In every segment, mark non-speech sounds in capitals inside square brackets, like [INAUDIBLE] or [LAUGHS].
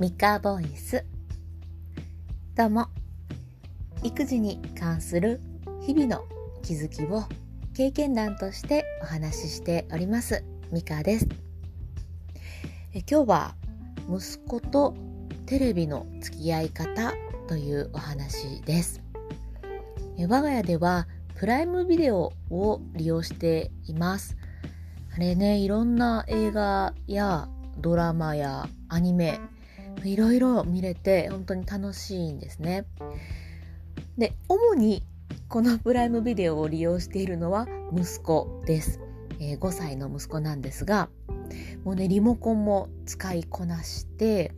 ミカボイス。どうも。育児に関する日々の気づきを経験談としてお話ししておりますミカです。え今日は息子とテレビの付き合い方というお話です。え我が家ではプライムビデオを利用しています。あれねいろんな映画やドラマやアニメいろいろ見れて本当に楽しいんですね。で主にこのプライムビデオを利用しているのは息子です。えー、5歳の息子なんですがもうねリモコンも使いこなして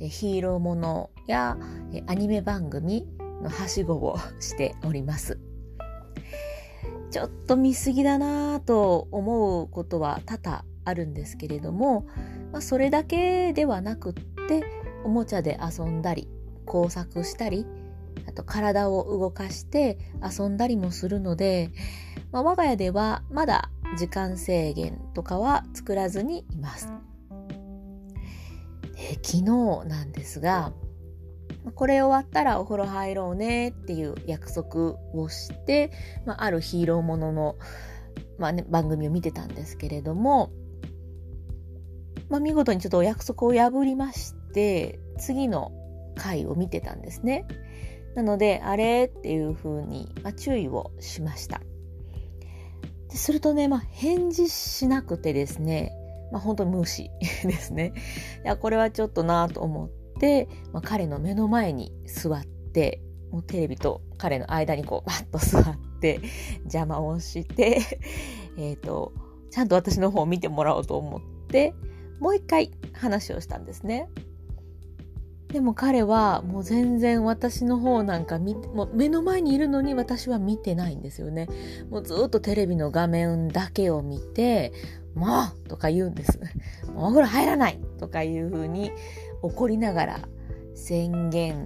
ヒーローものやアニメ番組のはしごをしております。ちょっと見過ぎだなぁと思うことは多々あるんですけれども、まあ、それだけではなくっておもちゃで遊んだり工作したりあと体を動かして遊んだりもするので、まあ、我が家ではまだ時間制限とかは作らずにいます。え昨日なんですがこれ終わったらお風呂入ろうねっていう約束をして、まあ、あるヒーローものの、まあね、番組を見てたんですけれども、まあ、見事にちょっとお約束を破りまして、次の回を見てたんですね。なので、あれっていう風に、まあ、注意をしました。でするとね、まあ、返事しなくてですね、まあ、本当に無視 [LAUGHS] ですね。いや、これはちょっとなと思って、まあ、彼の目の前に座って、もうテレビと彼の間にこう、バッと座って、邪魔をして、え、と、ちゃんと私の方を見てもらおうと思って、もう一回話をしたんですね。でも彼はもう全然私の方なんか見もう目の前にいるのに私は見てないんですよね。もうずっとテレビの画面だけを見て、もうとか言うんです。もうお風呂入らないとかいうふうに怒りながら宣言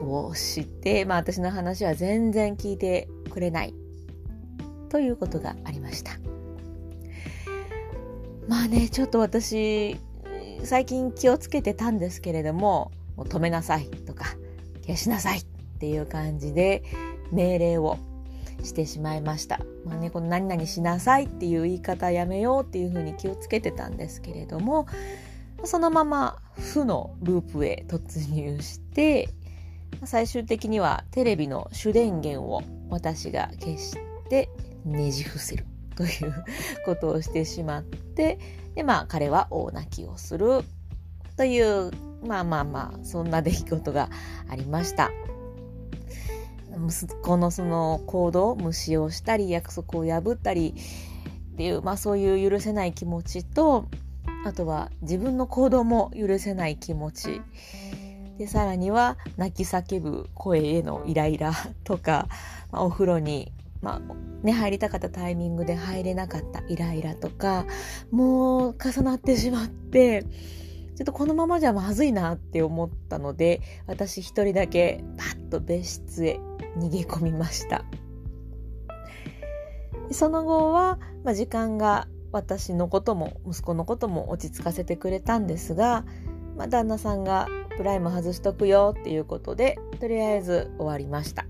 をして、まあ私の話は全然聞いてくれないということがありました。まあね、ちょっと私、最近気をつけてたんですけれども、もう止めなさいとか、消しなさいっていう感じで命令をしてしまいました。まあね、この何々しなさいっていう言い方やめようっていうふうに気をつけてたんですけれども、そのまま負のループへ突入して、最終的にはテレビの主電源を私が消してねじ伏せる [LAUGHS] ということをしてしまって、で、まあ彼は大泣きをするという、まあまあまあ、そんな出来事がありました。息子のその行動、無視をしたり、約束を破ったりっていう、まあそういう許せない気持ちと、あとは自分の行動も許せない気持ち。で、さらには泣き叫ぶ声へのイライラとか、まあ、お風呂にまあ、ね、入りたかったタイミングで入れなかったイライラとか、もう重なってしまって、ちょっとこのままじゃまずいなって思ったので、私一人だけパッと別室へ逃げ込みました。その後は、まあ、時間が私のことも息子のことも落ち着かせてくれたんですが、まあ、旦那さんがプライム外しとくよっていうことで、とりあえず終わりました。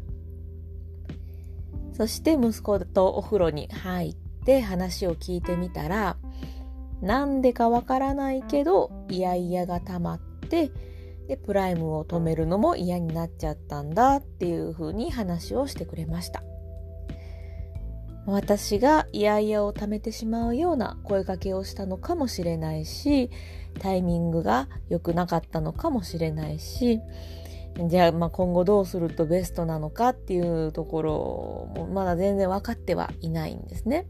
そして息子とお風呂に入って話を聞いてみたら、なんでかわからないけど、イヤイヤが溜まって、で、プライムを止めるのも嫌になっちゃったんだっていう風に話をしてくれました。私がイヤイヤを溜めてしまうような声かけをしたのかもしれないし、タイミングが良くなかったのかもしれないし、じゃあ、まあ、今後どうするとベストなのかっていうところもまだ全然分かってはいないんですね。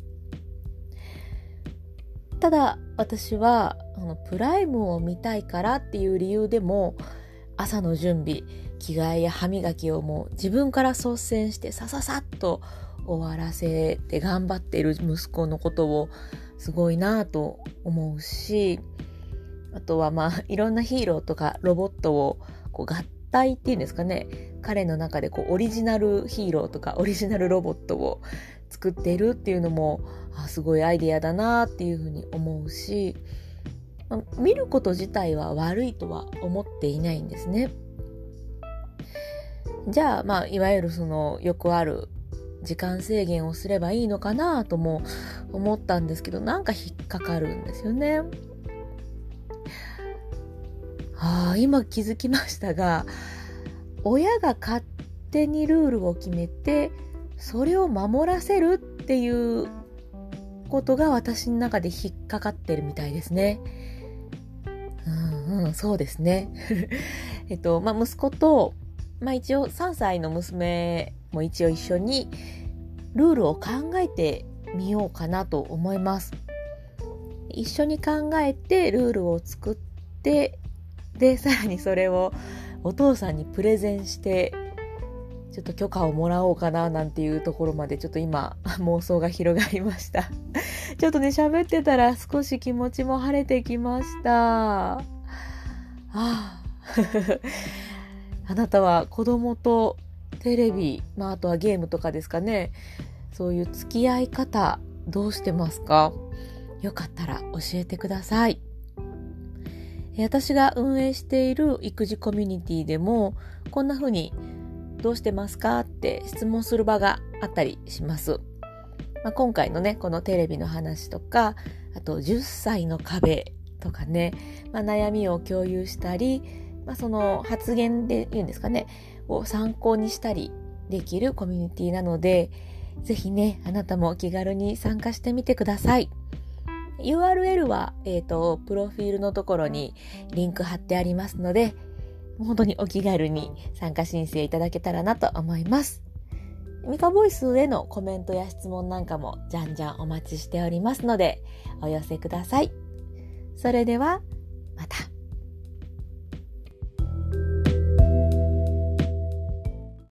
ただ私はあのプライムを見たいからっていう理由でも朝の準備着替えや歯磨きをもう自分から率先してさささっと終わらせて頑張っている息子のことをすごいなぁと思うしあとはまあいろんなヒーローとかロボットをこう合体っていうんですかね彼の中でこうオリジナルヒーローとかオリジナルロボットを作ってるっていうのもあすごいアイデアだなっていうふうに思うしま見ること自体は悪いとは思っていないんですね。じゃあ、まあ、いわゆるそのよくある時間制限をすればいいのかなとも思ったんですけど、なんか引っかかるんですよね。ああ、今気づきましたが、親が勝手にルールを決めて、それを守らせるっていうことが私の中で引っかかってるみたいですね。うんうん、そうですね。[LAUGHS] えっと、まあ、息子と、まあ、一応3歳の娘も一応一緒にルールを考えてみようかなと思います。一緒に考えてルールを作ってでさらにそれをお父さんにプレゼンしてちょっと許可をもらおうかななんていうところまでちょっと今 [LAUGHS] 妄想が広がりました。[LAUGHS] ちょっとね喋ってたら少し気持ちも晴れてきました。ああ [LAUGHS] あなたは子供とテレビ、まあ、あとはゲームとかですかね。そういう付き合い方どうしてますか？よかったら教えてください。私が運営している育児コミュニティでもこんな風にどうしてますかって質問する場があったりします。まあ、今回のね、このテレビの話とか、あと10歳の壁とかね、まあ、悩みを共有したり、まあ、その発言で言うんですかね、を参考にしたりできるコミュニティなので、ぜひね、あなたも気軽に参加してみてください。URL は、えっ、ー、と、プロフィールのところにリンク貼ってありますので、本当にお気軽に参加申請いただけたらなと思います。ミカボイスへのコメントや質問なんかもじゃんじゃんお待ちしておりますので、お寄せください。それでは、また